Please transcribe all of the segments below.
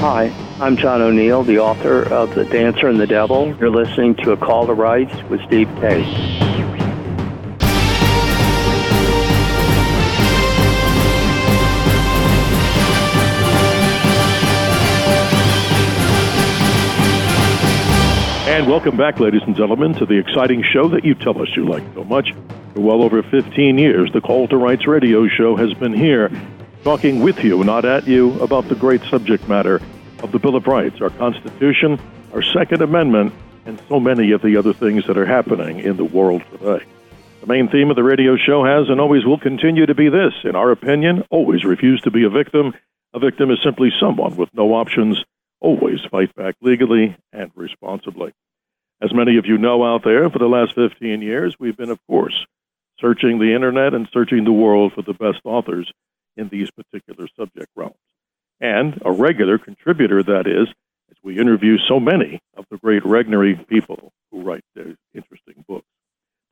Hi, I'm John O'Neill, the author of The Dancer and the Devil. You're listening to A Call to Rights with Steve Kates. And welcome back, ladies and gentlemen, to the exciting show that you tell us you like so much. For well over 15 years, the Call to Rights radio show has been here talking with you, not at you, about the great subject matter of the Bill of Rights, our Constitution, our Second Amendment, and so many of the other things that are happening in the world today. The main theme of the radio show has and always will continue to be this. In our opinion, always refuse to be a victim. A victim is simply someone with no options. Always fight back legally and responsibly. As many of you know out there, for the last 15 years, we've been, of course, searching the internet and searching the world for the best authors in these particular subject realms. And a regular contributor, that is, as we interview so many of the great Regnery people who write their interesting books.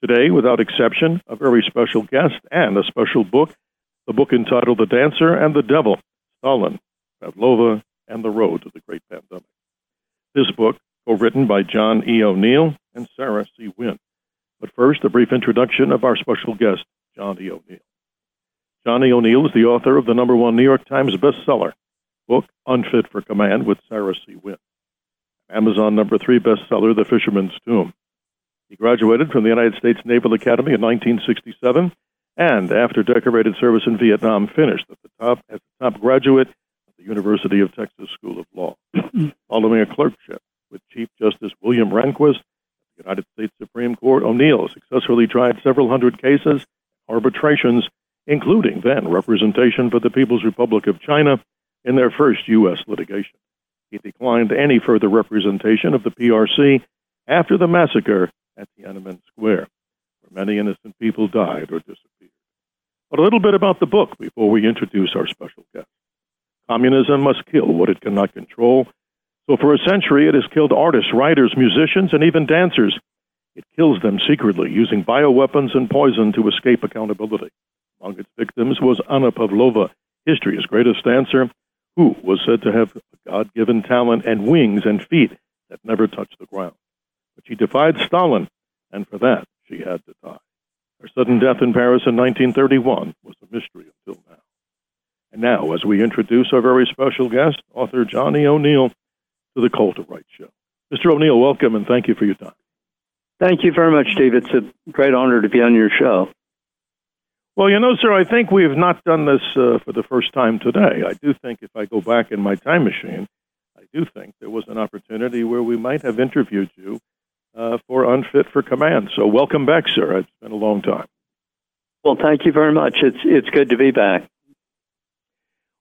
Today, without exception, a very special guest and a special book, the book entitled The Dancer and the Devil, Stalin, Pavlova, and the Road to the Great Pandemic. This book, co-written by John E. O'Neill and Sarah C. Wynn. But first, a brief introduction of our special guest, John E. O'Neill. Johnny O'Neill is the author of the number one New York Times bestseller book, Unfit for Command, with Sarah C. Wynn. Amazon number three bestseller, The Fisherman's Tomb. He graduated from the United States Naval Academy in 1967, and after decorated service in Vietnam, finished at the top as a top graduate at the University of Texas School of Law. Following a clerkship with Chief Justice William Rehnquist the United States Supreme Court, O'Neill successfully tried several hundred cases, arbitrations, including then representation for the People's Republic of China in their first U.S. litigation. He declined any further representation of the PRC after the massacre at Tiananmen Square, where many innocent people died or disappeared. But a little bit about the book before we introduce our special guest. Communism must kill what it cannot control. So for a century, it has killed artists, writers, musicians, and even dancers. It kills them secretly, using bioweapons and poison to escape accountability. Among its victims was Anna Pavlova, history's greatest dancer, who was said to have a God given talent and wings and feet that never touched the ground. But she defied Stalin, and for that she had to die. Her sudden death in Paris in 1931 was a mystery until now. And now, as we introduce our very special guest, author Johnny O'Neill, to the Call to Rights Show. Mr. O'Neill, welcome and thank you for your time. Thank you very much, Steve. It's a great honor to be on your show. Well, you know, sir, I think we have not done this uh, for the first time today. I do think if I go back in my time machine, I do think there was an opportunity where we might have interviewed you uh, for Unfit for Command. So, welcome back, sir. It's been a long time. Well, thank you very much. It's it's good to be back.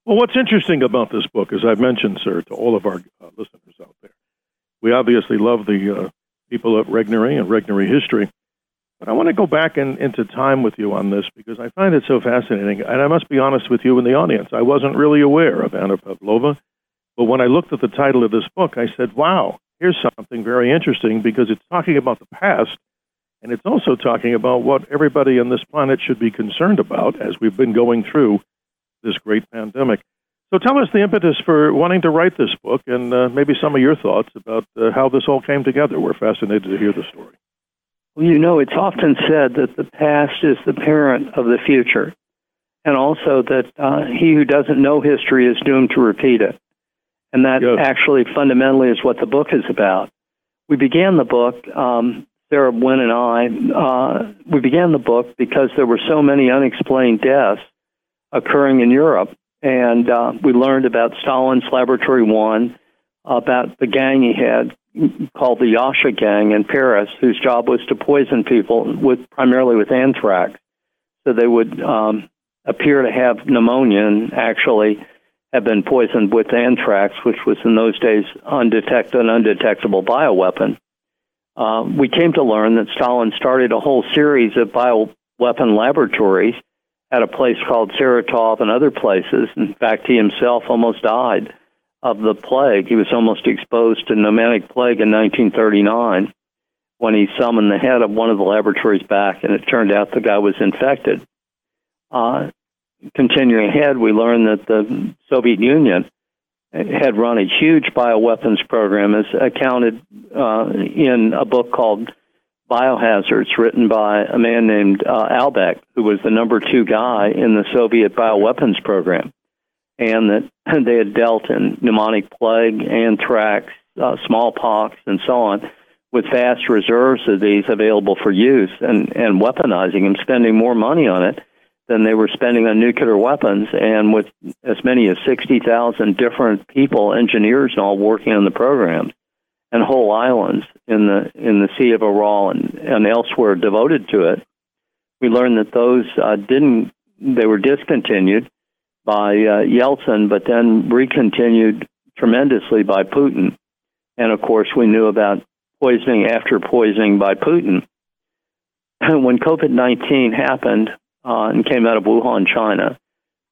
Well, what's interesting about this book, as I've mentioned, sir, to all of our uh, listeners out there, we obviously love the uh, people at Regnery and Regnery history. But I want to go back in, into time with you on this because I find it so fascinating. And I must be honest with you in the audience, I wasn't really aware of Anna Pavlova. But when I looked at the title of this book, I said, wow, here's something very interesting because it's talking about the past and it's also talking about what everybody on this planet should be concerned about as we've been going through this great pandemic. So tell us the impetus for wanting to write this book and uh, maybe some of your thoughts about uh, how this all came together. We're fascinated to hear the story. Well, you know, it's often said that the past is the parent of the future, and also that uh, he who doesn't know history is doomed to repeat it. And that yes. actually fundamentally is what the book is about. We began the book, um, Sarah Wynn and I, uh, we began the book because there were so many unexplained deaths occurring in Europe. And uh, we learned about Stalin's Laboratory One, about the gang he had called the Yasha Gang in Paris, whose job was to poison people with primarily with anthrax. So they would um, appear to have pneumonia and actually have been poisoned with anthrax, which was in those days undetected, an undetectable bioweapon. Uh, we came to learn that Stalin started a whole series of bioweapon laboratories at a place called Saratov and other places. In fact, he himself almost died of the plague. He was almost exposed to pneumonic plague in 1939 when he summoned the head of one of the laboratories back, and it turned out the guy was infected. Uh, continuing ahead, we learned that the Soviet Union had run a huge bioweapons program, as accounted uh, in a book called Biohazards, written by a man named uh, Alibek, who was the number two guy in the Soviet bioweapons program, and that they had dealt in pneumonic plague, anthrax, uh, smallpox, and so on, with vast reserves of these available for use, and, and weaponizing them, spending more money on it than they were spending on nuclear weapons, and with as many as 60,000 different people, engineers, and all working on the programs, and whole islands in the in the Sea of Aral and, and elsewhere devoted to it. We learned that those uh, didn't they were discontinued by uh, Yeltsin, but then recontinued tremendously by Putin. And of course, we knew about poisoning after poisoning by Putin. when COVID 19 happened, uh, and came out of Wuhan, China,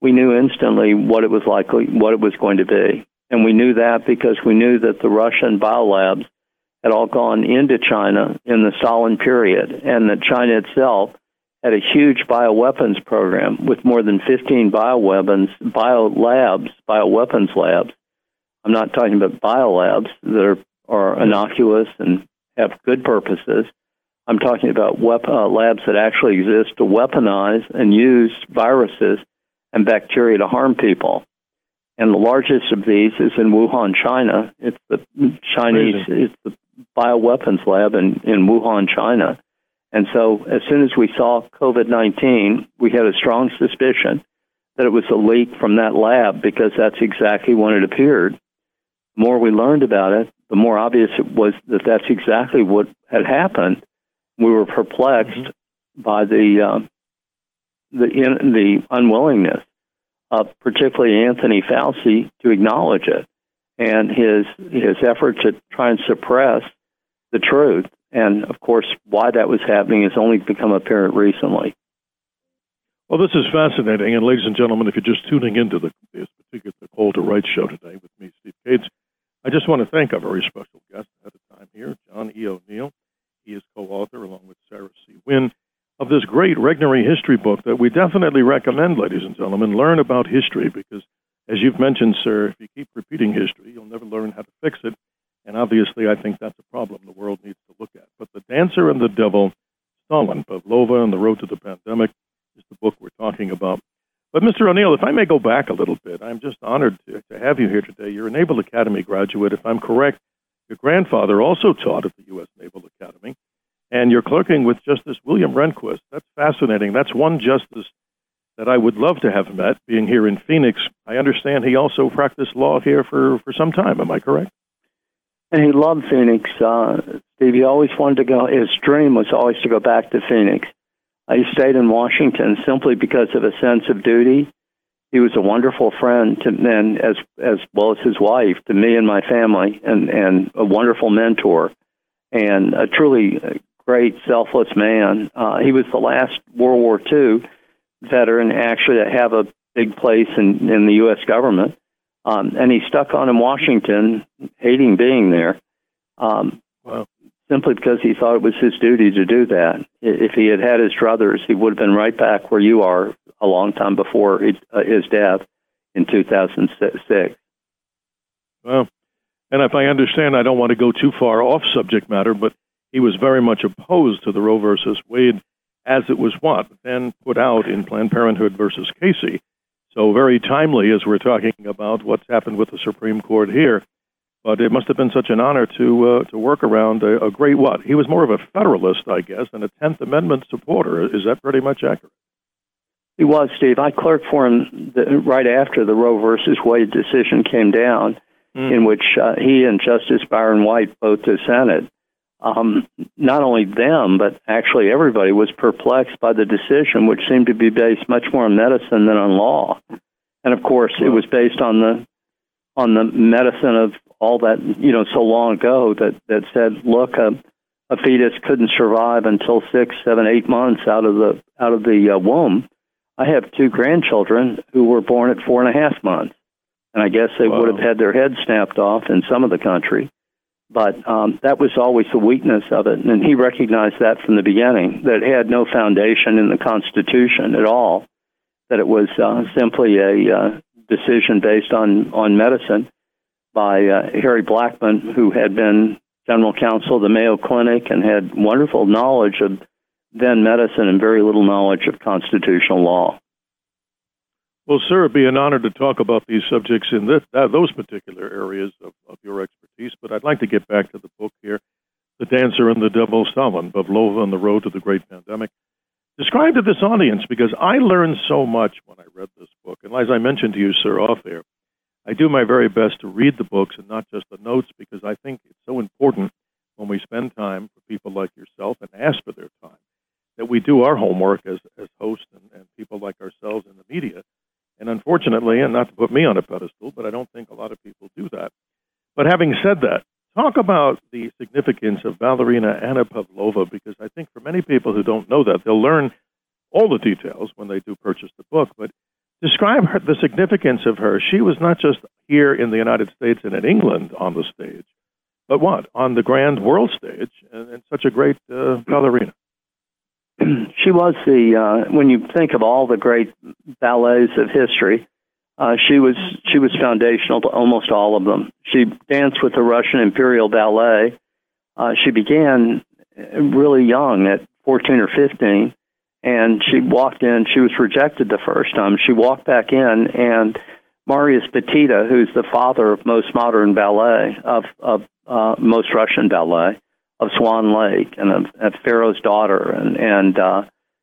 we knew instantly what it was likely, what it was going to be. And we knew that because we knew that the Russian biolabs had all gone into China in the Stalin period, and that China itself had a huge bioweapons program with more than 15 bioweapons, biolabs, bioweapons labs. I'm not talking about biolabs that are, are innocuous and have good purposes. I'm talking about wep- uh, labs that actually exist to weaponize and use viruses and bacteria to harm people. And the largest of these is in Wuhan, China. It's the Chinese, Amazing. it's the bioweapons lab in, in Wuhan, China. And so as soon as we saw COVID 19, we had a strong suspicion that it was a leak from that lab because that's exactly when it appeared. The more we learned about it, the more obvious it was that that's exactly what had happened we were perplexed mm-hmm. by the uh, the in, the unwillingness of particularly Anthony Fauci to acknowledge it and his his effort to try and suppress the truth. And of course, why that was happening has only become apparent recently. Well, this is fascinating. And ladies and gentlemen, if you're just tuning into the, this particular Call to Right show today with me, Steve Kates, I just want to thank our very special guest at the time here, John E. O'Neill. He is co-author, along with Sarah C. Wynn, of this great Regnery history book that we definitely recommend, ladies and gentlemen. Learn about history because, as you've mentioned, sir, if you keep repeating history, you'll never learn how to fix it. And obviously, I think that's a problem the world needs to look at. But The Dancer and the Devil, Stalin, Pavlova, and the Road to the Pandemic is the book we're talking about. But, Mr. O'Neill, if I may go back a little bit, I'm just honored to, to have you here today. You're a Naval Academy graduate. If I'm correct, your grandfather also taught at the U.S. Naval Academy, and you're clerking with Justice William Rehnquist. That's fascinating. That's one justice that I would love to have met being here in Phoenix. I understand he also practiced law here for, for some time. Am I correct? And he loved Phoenix. Uh, he always wanted to go, his dream was always to go back to Phoenix. He stayed in Washington simply because of a sense of duty he was a wonderful friend to men as as well as his wife to me and my family and and a wonderful mentor and a truly great selfless man uh, he was the last world war ii veteran actually to have a big place in in the us government um, and he stuck on in washington hating being there um, wow. Simply because he thought it was his duty to do that if he had had his druthers he would have been right back where you are a long time before uh, his death in 2006. Well, and if I understand, I don't want to go too far off subject matter, but he was very much opposed to the Roe versus Wade as it was what then put out in Planned Parenthood versus Casey. So very timely as we're talking about what's happened with the Supreme Court here. But it must have been such an honor to uh, to work around a, a great what? He was more of a Federalist, I guess, and a Tenth Amendment supporter. Is that pretty much accurate? He was, Steve. I clerked for him the, right after the Roe versus Wade decision came down, mm. in which uh, he and Justice Byron White both dissented. Um, not only them, but actually everybody was perplexed by the decision, which seemed to be based much more on medicine than on law. And of course, it was based on the on the medicine of all that you know so long ago that that said, look, a, a fetus couldn't survive until six, seven, eight months out of the out of the uh, womb I have two grandchildren who were born at four and a half months, and I guess they wow. would have had their heads snapped off in some of the country. But um, that was always the weakness of it, and he recognized that from the beginning. That it had no foundation in the Constitution at all. That it was uh, simply a uh, decision based on on medicine. by uh, Harry Blackmun, who had been general counsel of the Mayo Clinic and had wonderful knowledge of then medicine and very little knowledge of constitutional law. Well, sir, it'd be an honor to talk about these subjects in this, uh, those particular areas of, of, your expertise, but I'd like to get back to the book here The Dancer and the Devil, Stalin, Pavlova on the Road to the Great Pandemic. Describe to this audience, because I learned so much when I read this book. And as I mentioned to you, sir, off air, I do my very best to read the books and not just the notes because I think it's so important when we spend time for people like yourself and ask for their time that we do our homework as, as hosts and, and people like ourselves in the media and unfortunately, and not to put me on a pedestal, but I don't think a lot of people do that. But having said that, talk about the significance of Ballerina Anna Pavlova, because I think for many people who don't know that, they'll learn all the details when they do purchase the book. But describe her, the significance of her. She was not just here in the United States and in England on the stage, but what? On the grand world stage, and, and such a great uh, ballerina. she was the uh, when you think of all the great ballets of history, uh, she was she was foundational to almost all of them. She danced with the Russian Imperial Ballet. Uh, she began really young, at 14 or 15, and she walked in. She was rejected the first time. She walked back in, and Marius Petipa, who's the father of most modern ballet of of uh, most Russian ballet, of Swan Lake and of, of Pharaoh's daughter and and uh,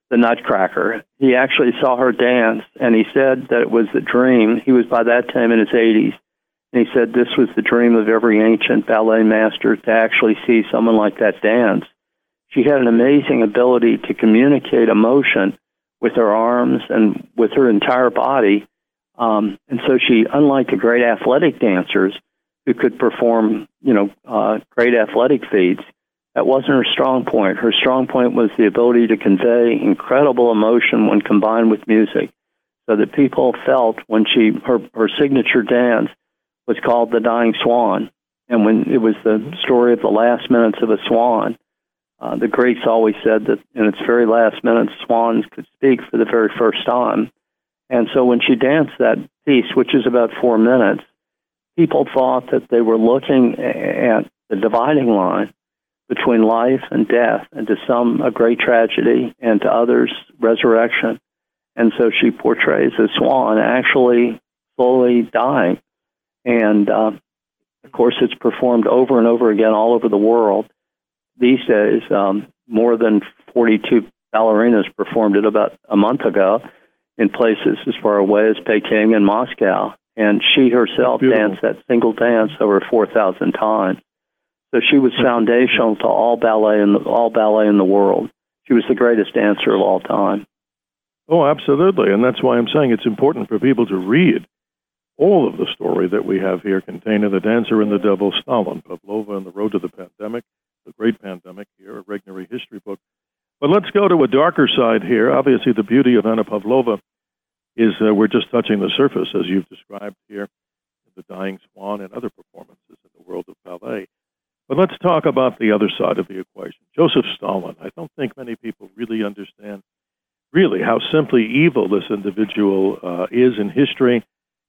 the Nutcracker. He actually saw her dance, and he said that it was the dream. He was by that time in his 80s, and he said this was the dream of every ancient ballet master to actually see someone like that dance. She had an amazing ability to communicate emotion with her arms and with her entire body. Um, and so she, unlike the great athletic dancers who could perform, you know, uh, great athletic feats, that wasn't her strong point. Her strong point was the ability to convey incredible emotion when combined with music. So that people felt when she her her signature dance was called the Dying Swan, and when it was the story of the last minutes of a swan, uh, the Greeks always said that in its very last minutes, swans could speak for the very first time. And so when she danced that piece, which is about four minutes, people thought that they were looking at the dividing line between life and death, and to some a great tragedy, and to others resurrection. And so she portrays a swan actually slowly dying. And uh, of course, it's performed over and over again all over the world. These days, um, more than 42 ballerinas performed it about a month ago in places as far away as Peking and Moscow. And she herself danced that single dance over 4,000 times. So she was foundational to all ballet in the, all ballet in the world. She was the greatest dancer of all time. Oh, absolutely, and that's why I'm saying it's important for people to read all of the story that we have here contained in The Dancer and the Devil, Stalin, Pavlova and the Road to the Pandemic, the Great Pandemic here, a Regnery history book. But let's go to a darker side here. Obviously, the beauty of Anna Pavlova is uh, we're just touching the surface, as you've described here, the Dying Swan and other performances in the world of ballet. But let's talk about the other side of the equation. Joseph Stalin. I don't think many people really understand really how simply evil this individual uh, is in history.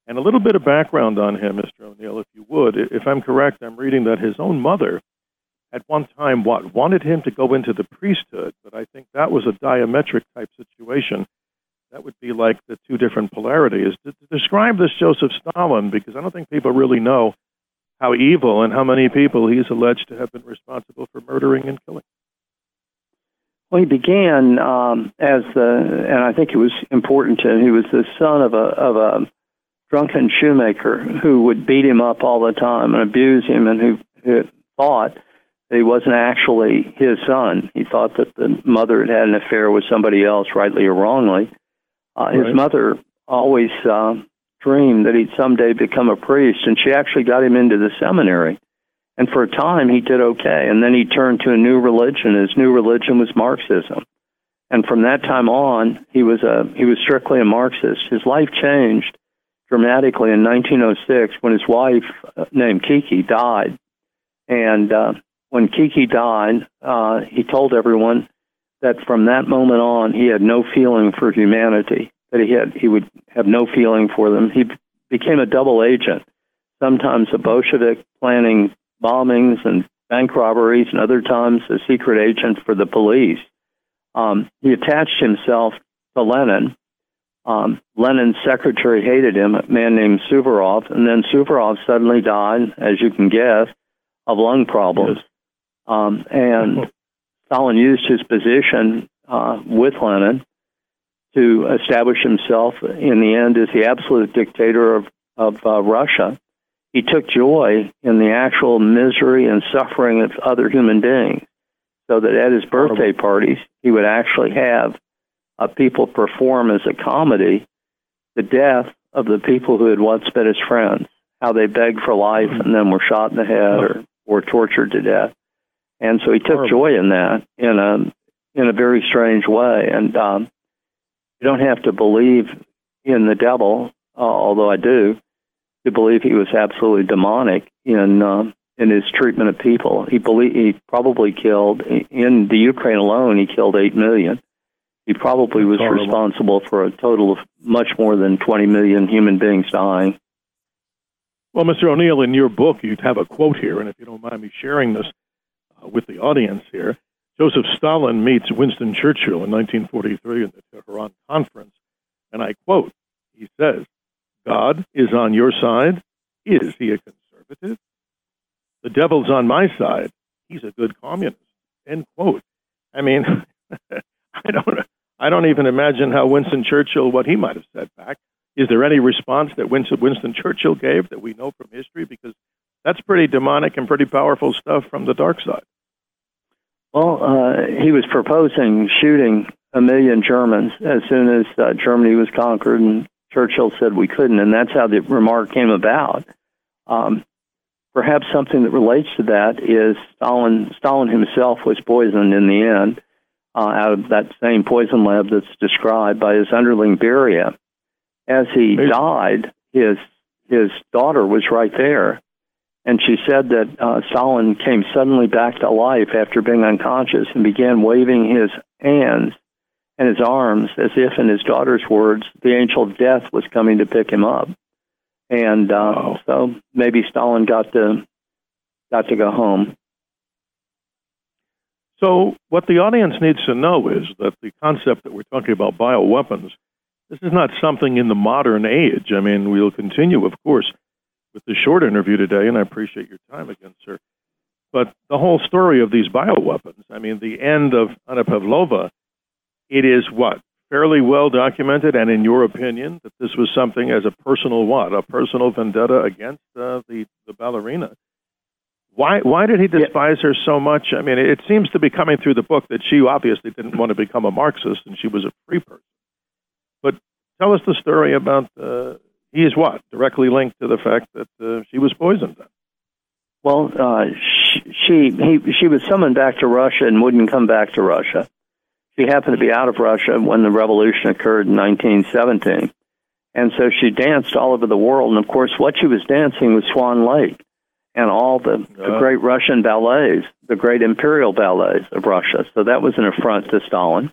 And a little bit of background on him, Mr. O'Neill, if you would. If I'm correct, I'm reading that his own mother at one time what wanted him to go into the priesthood, but I think that was a diametric type situation. That would be like the two different polarities. To, describe this Joseph Stalin, because I don't think people really know how evil and how many people he's alleged to have been responsible for murdering and killing. Well, he began um, as the, and I think it was important to him. He was the son of a of a drunken shoemaker who would beat him up all the time and abuse him, and who, who thought that he wasn't actually his son. He thought that the mother had had an affair with somebody else, rightly or wrongly. Uh, his right. mother always uh, dream that he'd someday become a priest, and she actually got him into the seminary. And for a time, he did okay. And then he turned to a new religion. His new religion was Marxism. And from that time on, he was a he was strictly a Marxist. His life changed dramatically in 1906 when his wife, uh, named Kiki, died. And uh, when Kiki died, uh, he told everyone that from that moment on, he had no feeling for humanity that he had he would have no feeling for them. He became a double agent. sometimes a Bolshevik planning bombings and bank robberies, and other times a secret agent for the police. Um, he attached himself to Lenin. Um, Lenin's secretary hated him, a man named Suvorov, and then Suvorov suddenly died, as you can guess, of lung problems. Yes. Um, and Stalin used his position uh, with Lenin to establish himself in the end as the absolute dictator of, of uh, Russia. He took joy in the actual misery and suffering of other human beings, so that at his birthday parties, he would actually have uh, people perform as a comedy the death of the people who had once been his friends, how they begged for life and then were shot in the head or, or tortured to death. And so he took joy in that in a in a very strange way. And um, you don't have to believe in the devil, uh, although I do, to believe he was absolutely demonic in um, in his treatment of people. He believe he probably killed in the Ukraine alone. He killed eight million. He probably was responsible for a total of much more than 20 million human beings dying. Well, Mr. O'Neill, in your book, you have a quote here, and if you don't mind me sharing this uh, with the audience here, Joseph Stalin meets Winston Churchill in 1943 in the Tehran Conference, and I quote, he says, God is on your side. Is he a conservative? The devil's on my side. He's a good communist. End quote. I mean, I don't, I don't even imagine how Winston Churchill, what he might have said back. Is there any response that Winston, Winston Churchill gave that we know from history? Because that's pretty demonic and pretty powerful stuff from the dark side. Well, uh, he was proposing shooting a million Germans as soon as uh, Germany was conquered, and Churchill said we couldn't, and that's how the remark came about. Um, perhaps something that relates to that is Stalin. Stalin himself was poisoned in the end uh, out of that same poison lab that's described by his underling Beria. As he died, his his daughter was right there, and she said that uh, Stalin came suddenly back to life after being unconscious and began waving his hands and his arms as if, in his daughter's words, the angel of death was coming to pick him up. And uh, wow. so maybe Stalin got to got to go home. So, what the audience needs to know is that the concept that we're talking about bioweapons, this is not something in the modern age. I mean, we'll continue, of course, with the short interview today, and I appreciate your time again, sir. But the whole story of these bioweapons, I mean, the end of Anna Pavlova, it is what? Fairly well documented, and in your opinion, that this was something as a personal what? A personal vendetta against uh, the, the ballerina. Why, why did he despise her so much? I mean, it seems to be coming through the book that she obviously didn't want to become a Marxist and she was a free person. But tell us the story about uh, he is what directly linked to the fact that uh, she was poisoned. Well, uh, she she, he, she was summoned back to Russia and wouldn't come back to Russia. She happened to be out of Russia when the revolution occurred in 1917, and so she danced all over the world. And of course, what she was dancing was Swan Lake and all the, the great Russian ballets, the great imperial ballets of Russia. So that was an affront to Stalin.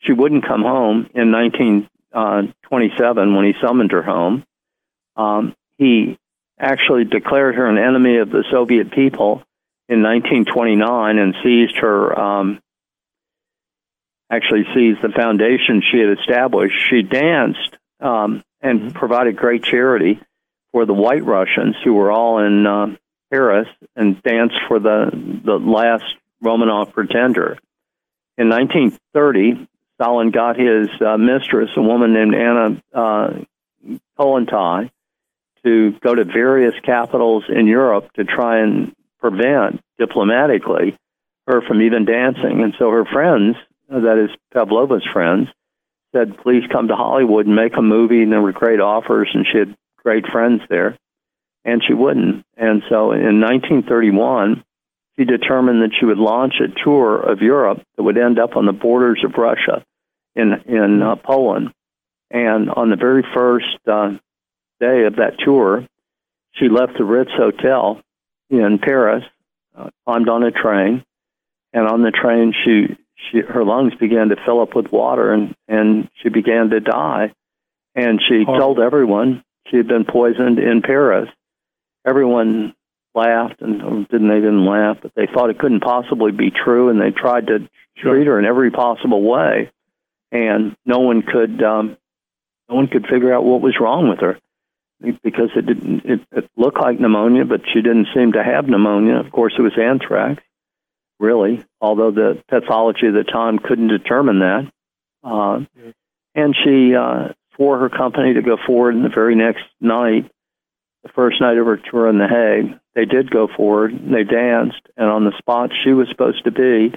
She wouldn't come home in 1927 uh, when he summoned her home. Um, he actually declared her an enemy of the Soviet people in 1929 and seized her, um, actually seized the foundation she had established. She danced um, and mm-hmm. provided great charity for the White Russians who were all in uh, Paris and danced for the, the last Romanov pretender. In 1930, Stalin got his uh, mistress, a woman named Anna uh, Kollontai, to go to various capitals in Europe to try and prevent diplomatically her from even dancing. And so her friends, that is Pavlova's friends, said, please come to Hollywood and make a movie. And there were great offers, and she had great friends there. And she wouldn't. And so in 1931, she determined that she would launch a tour of Europe that would end up on the borders of Russia in, in uh, Poland. And on the very first uh, day of that tour, she left the Ritz Hotel in Paris, uh, climbed on a train, and on the train, she, she her lungs began to fill up with water, and and she began to die. And she told everyone she had been poisoned in Paris. everyone laughed and didn't they didn't laugh, but they thought it couldn't possibly be true, and they tried to sure. treat her in every possible way, and no one could um, no one could figure out what was wrong with her because it didn't it, it looked like pneumonia, but she didn't seem to have pneumonia. Of course, it was anthrax, really, although the pathology at the time couldn't determine that. Uh, And she uh, swore her company to go forward. And the very next night, the first night of her tour in The Hague, they did go forward. They danced, and on the spot she was supposed to be,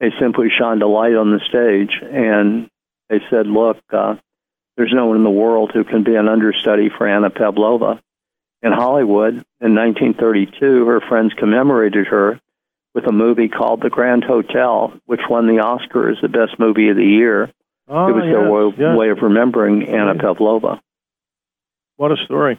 they simply shined a light on the stage and they said, "Look, uh, there's no one in the world who can be an understudy for Anna Pavlova." In Hollywood in 1932, her friends commemorated her with a movie called The Grand Hotel, which won the Oscar as the best movie of the year. Oh, it was yes, their way, yes. way of remembering Anna Pavlova. What a story.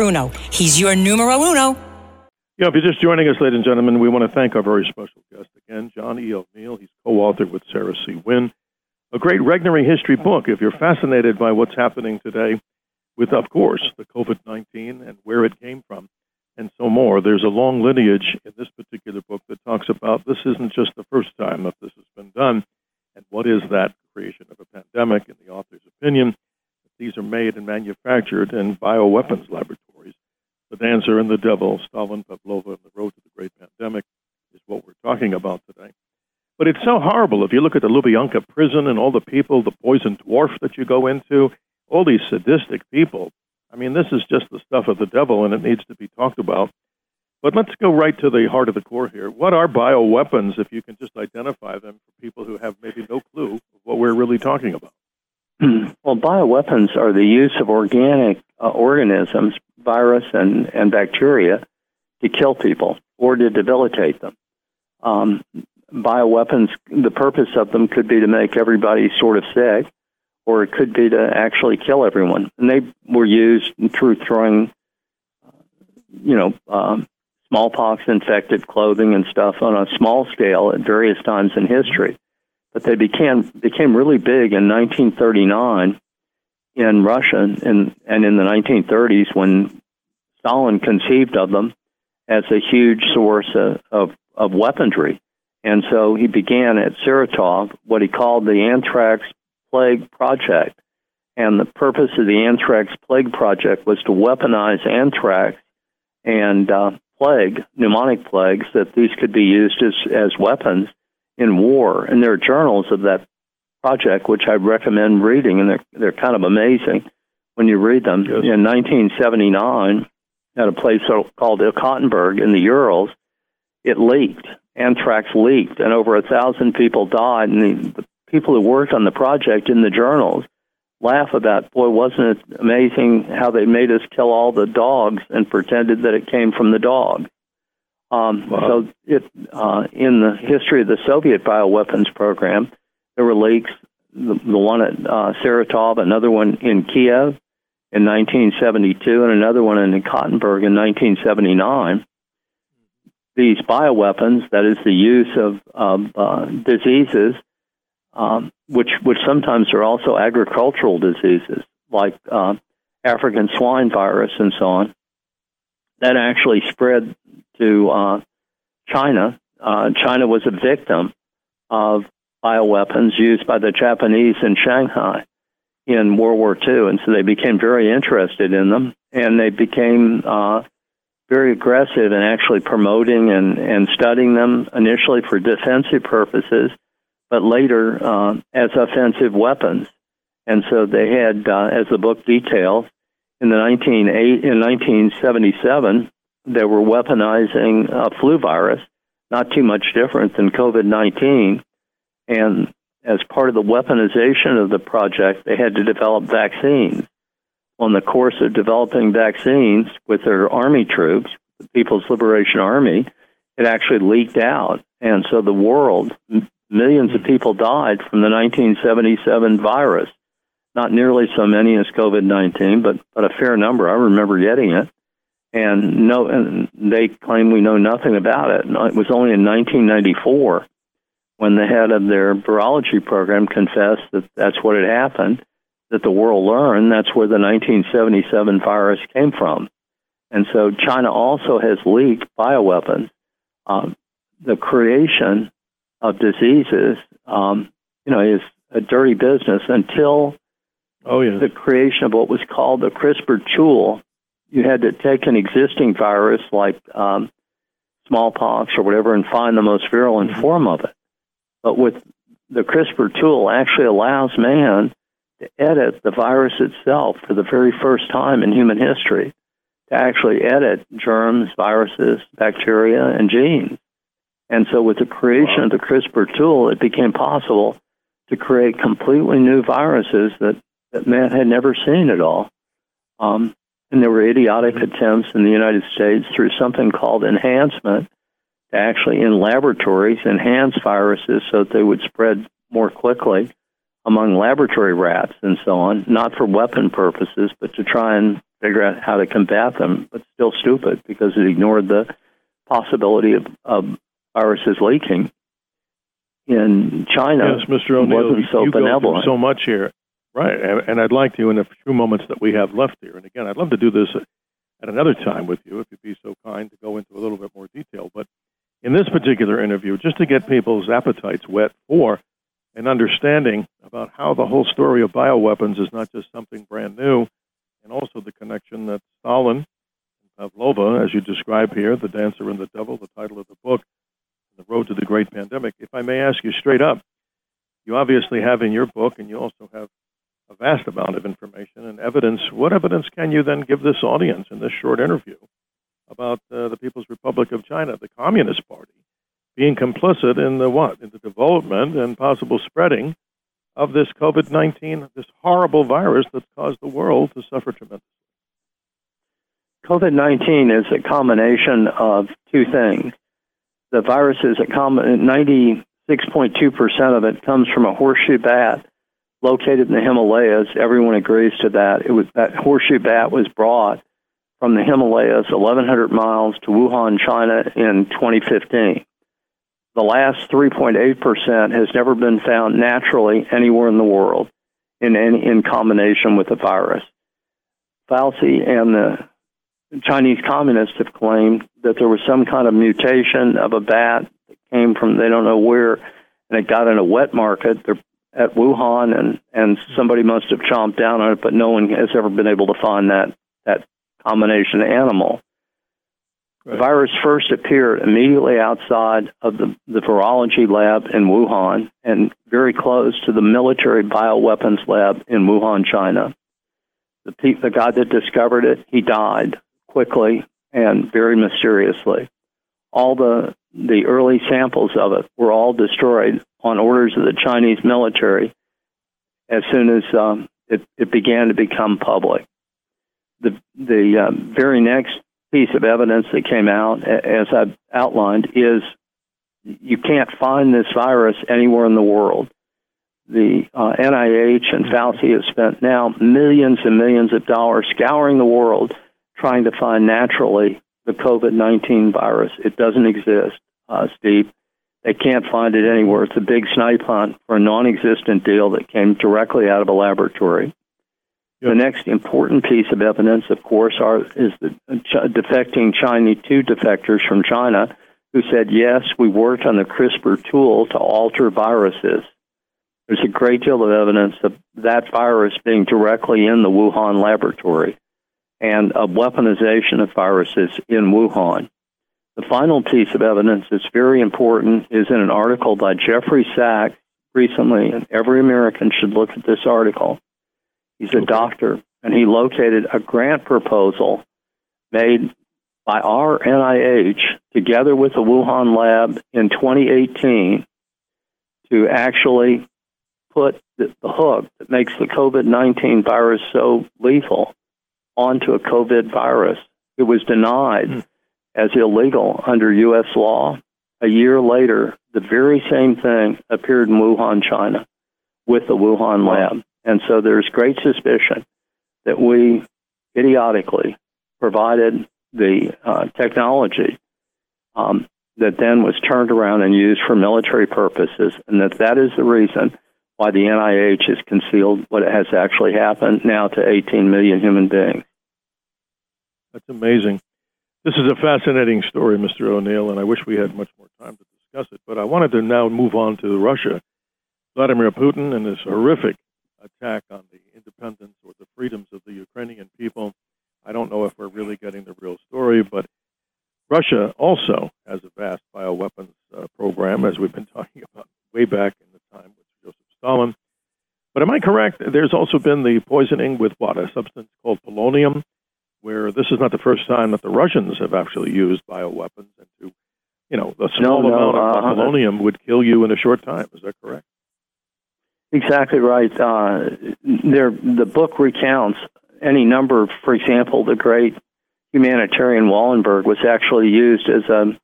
Bruno. He's your numero uno. Yeah, if you're just joining us, ladies and gentlemen, we want to thank our very special guest again, John E. O'Neill. He's co-authored with Sarah C. Wynn, a great Regnery history book. If you're fascinated by what's happening today with, of course, the COVID-19 and where it came from and so more, there's a long lineage in this particular book that talks about this isn't just the first time that this has been done and what is that creation of a pandemic in the author's opinion. These are made and manufactured in bioweapons laboratories the Dancer and the Devil, Stalin, Pavlova, and the Road to the Great Pandemic is what we're talking about today. But it's so horrible. If you look at the Lubyanka prison and all the people, the poison dwarf that you go into, all these sadistic people. I mean, this is just the stuff of the devil, and it needs to be talked about. But let's go right to the heart of the core here. What are bioweapons, if you can just identify them for people who have maybe no clue what we're really talking about? Well, bioweapons are the use of organic uh, organisms, virus and, and bacteria, to kill people or to debilitate them. Um, bioweapons, the purpose of them could be to make everybody sort of sick, or it could be to actually kill everyone. And they were used through throwing, you know, um, smallpox infected clothing and stuff on a small scale at various times in history. But they became became really big in 1939 in Russia and, and in the 1930s when Stalin conceived of them as a huge source of, of, of weaponry. And so he began at Saratov what he called the Anthrax Plague Project. And the purpose of the Anthrax Plague Project was to weaponize anthrax and uh, plague, pneumonic plagues, that these could be used as, as weapons in war. And there are journals of that project, which I recommend reading, and they're they're kind of amazing when you read them. Yes. In 1979, at a place called Ekaterinburg in the Urals, it leaked. Anthrax leaked, and over a thousand people died. And the, the people who worked on the project in the journals laugh about, boy, wasn't it amazing how they made us kill all the dogs and pretended that it came from the dog. Um, wow. So, it, uh, in the history of the Soviet bioweapons program, there were leaks. The, the one at uh, Saratov, another one in Kiev in 1972, and another one in Ekaterinburg in 1979. These bioweapons, that is the use of, of uh, diseases, um, which which sometimes are also agricultural diseases like uh, African swine virus and so on, that actually spread to uh, China. Uh, China was a victim of bioweapons used by the Japanese in Shanghai in World War II, and so they became very interested in them, and they became uh, very aggressive in actually promoting and, and studying them initially for defensive purposes, but later uh, as offensive weapons. And so they had, uh, as the book details, in the 19, in 1977, they were weaponizing a flu virus, not too much different than COVID 19, and as part of the weaponization of the project, they had to develop vaccines. On the course of developing vaccines with their army troops, the People's Liberation Army, it actually leaked out. And so the world, millions of people died from the 1977 virus. Not nearly so many as COVID 19, but, but a fair number. I remember getting it. And no, and they claim we know nothing about it. It was only in 1994 when the head of their virology program confessed that that's what had happened, that the world learned that's where the 1977 virus came from. And so China also has leaked bioweapons. Um, the creation of diseases, um, you know, is a dirty business until oh, yes. the creation of what was called the CRISPR tool. You had to take an existing virus like um, smallpox or whatever and find the most virulent mm-hmm. form of it. But with the CRISPR tool, actually allows man to edit the virus itself for the very first time in human history, to actually edit germs, viruses, bacteria, and genes. And so, with the creation wow. of the CRISPR tool, it became possible to create completely new viruses that, that man had never seen at all. Um, and there were idiotic mm-hmm. attempts in the United States through something called enhancement to actually, in laboratories, enhance viruses so that they would spread more quickly among laboratory rats and so on, not for weapon purposes, but to try and figure out how to combat them, but still stupid because it ignored the possibility of, of viruses leaking. In China, yes, Mr. O'Neill, wasn't so you benevolent. So much here, right? And, and I'd like to, in the few moments that we have left here, and again, I'd love to do this at another time with you, if you'd be so kind to go into a little bit more detail. But in this particular interview, just to get people's appetites wet for an understanding about how the whole story of bioweapons is not just something brand new, and also the connection that Stalin and Pavlova, as you describe here, The Dancer and the Devil, the title of the book, The Road to the Great Pandemic. If I may ask you straight up, you obviously have in your book, and you also have a vast amount of information and evidence. What evidence can you then give this audience in this short interview about uh, the People's Republic of China, the Communist Party, being complicit in the what? In the development and possible spreading of this COVID 19, this horrible virus that's caused the world to suffer tremendously. COVID 19 is a combination of two things. The virus is a common, 96.2% of it comes from a horseshoe bat located in the Himalayas. Everyone agrees to that. It was that horseshoe bat was brought from the Himalayas 1,100 miles to Wuhan, China in 2015. The last 3.8% has never been found naturally anywhere in the world in, any, in combination with the virus. Fauci and the Chinese communists have claimed that there was some kind of mutation of a bat that came from they don't know where, and it got in a wet market at Wuhan, and and somebody must have chomped down on it, but no one has ever been able to find that that combination animal. Right. The virus first appeared immediately outside of the, the virology lab in Wuhan and very close to the military bioweapons lab in Wuhan, China. The, the guy that discovered it, he died quickly and very mysteriously. All the the early samples of it were all destroyed on orders of the Chinese military as soon as um, it, it began to become public the the um, very next piece of evidence that came out, as I've outlined, is you can't find this virus anywhere in the world. The uh, NIH and Fauci have spent now millions and millions of dollars scouring the world trying to find naturally the COVID 19 virus. It doesn't exist, uh, Steve. They can't find it anywhere. It's a big snipe hunt for a non existent deal that came directly out of a laboratory. The next important piece of evidence, of course, are, is the defecting Chinese two defectors from China who said, yes, we worked on the CRISPR tool to alter viruses. There's a great deal of evidence of that virus being directly in the Wuhan laboratory and a weaponization of viruses in Wuhan. The final piece of evidence that's very important is in an article by Jeffrey Sachs recently, and every American should look at this article. He's a doctor, and he located a grant proposal made by our NIH together with the Wuhan lab in 2018 to actually put the, the hook that makes the COVID 19 virus so lethal onto a COVID virus. It was denied mm. as illegal under U.S. law. A year later, the very same thing appeared in Wuhan, China, with the Wuhan lab. And so there's great suspicion that we idiotically provided the uh, technology um, that then was turned around and used for military purposes, and that that is the reason why the NIH has concealed what has actually happened now to 18 million human beings. That's amazing. This is a fascinating story, Mr. O'Neill, and I wish we had much more time to discuss it. But I wanted to now move on to Russia. Vladimir Putin and his horrific attack on the independence or the freedoms of the Ukrainian people. I don't know if we're really getting the real story, but Russia also has a vast bioweapons uh, program, as we've been talking about way back in the time with Joseph Stalin. But am I correct? There's also been the poisoning with what? A substance called polonium, where this is not the first time that the Russians have actually used bioweapons and to, you know, a small no, no, amount of uh, polonium would kill you in a short time. Is that correct? Exactly right. Uh, there, the book recounts any number. For example, the great humanitarian Wallenberg was actually used as a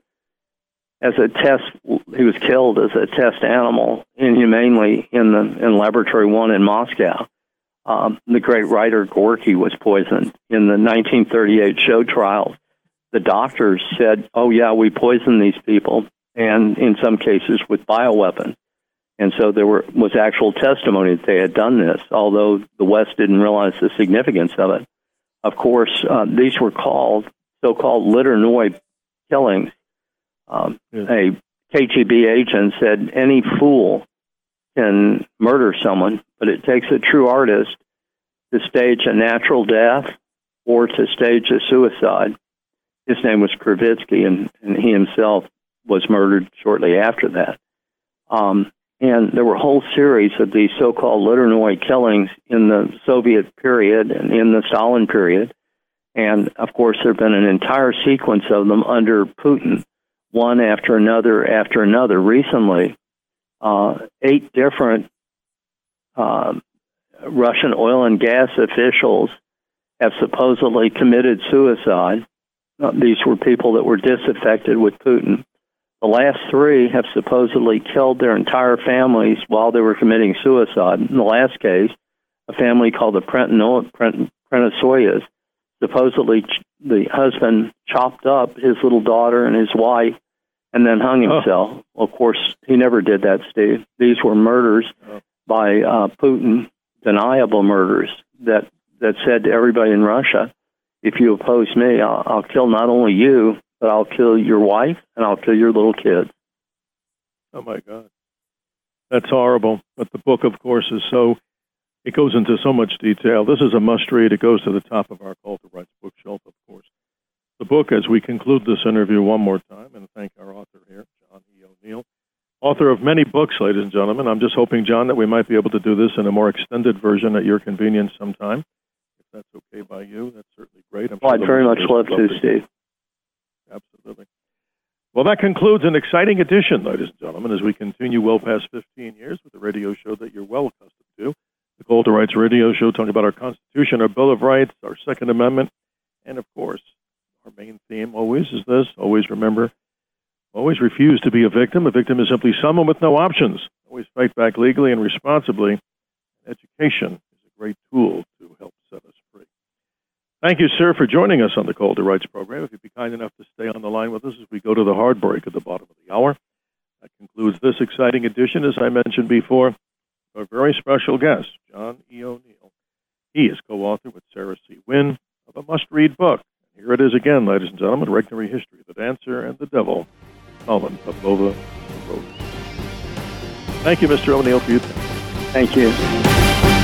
as a test. He was killed as a test animal inhumanely in the in Laboratory One in Moscow. Um, the great writer Gorky was poisoned in the 1938 show trials. The doctors said, "Oh yeah, we poisoned these people, and in some cases with bioweapons." And so there were, was actual testimony that they had done this, although the West didn't realize the significance of it. Of course, uh, these were called so-called Liternoi killings. Um, A KGB agent said any fool can murder someone, but it takes a true artist to stage a natural death or to stage a suicide. His name was Krivitsky, and, and he himself was murdered shortly after that. Um, and there were whole series of these so called Liternoi killings in the Soviet period and in the Stalin period. And of course, there have been an entire sequence of them under Putin, one after another after another. Recently, eight different uh, Russian oil and gas officials have supposedly committed suicide. Uh, these were people that were disaffected with Putin. The last three have supposedly killed their entire families while they were committing suicide. In the last case, a family called the Protosenyas, supposedly the husband chopped up his little daughter and his wife and then hung himself. Oh. Of course, he never did that, Steve. These were murders oh. by uh, Putin, deniable murders that, that said to everybody in Russia, if you oppose me, I'll, I'll kill not only you, but I'll kill your wife and I'll kill your little kids. Oh my God. That's horrible. But the book, of course, is so, it goes into so much detail. This is a must read. It goes to the top of our to Rights bookshelf, of course. The book, as we conclude this interview one more time, and thank our author here, John E. O'Neill, author of many books, ladies and gentlemen. I'm just hoping, John, that we might be able to do this in a more extended version at your convenience sometime. If that's okay by you, that's certainly great. I'm well, I'd very much love to, Steve. Absolutely. Well, that concludes an exciting edition, ladies and gentlemen, as we continue well past 15 years with the radio show that you're well accustomed to. The Call to Rights radio show talking about our Constitution, our Bill of Rights, our Second Amendment, and of course, our main theme always is this always remember, always refuse to be a victim. A victim is simply someone with no options. Always fight back legally and responsibly. Education is a great tool to help set us free. Thank you, sir, for joining us on the Call to Rights program. If you'd be kind enough to stay on the line with us as we go to the hard break at the bottom of the hour. That concludes this exciting edition, as I mentioned before. Our very special guest, John E. O'Neill. He is co-author with Sarah C. Wynn of a must-read book. Here it is again, ladies and gentlemen, Regnery History, The Dancer and the Devil, Stalin Pavlova. Thank you, Mr. O'Neill, for your time. Thank you.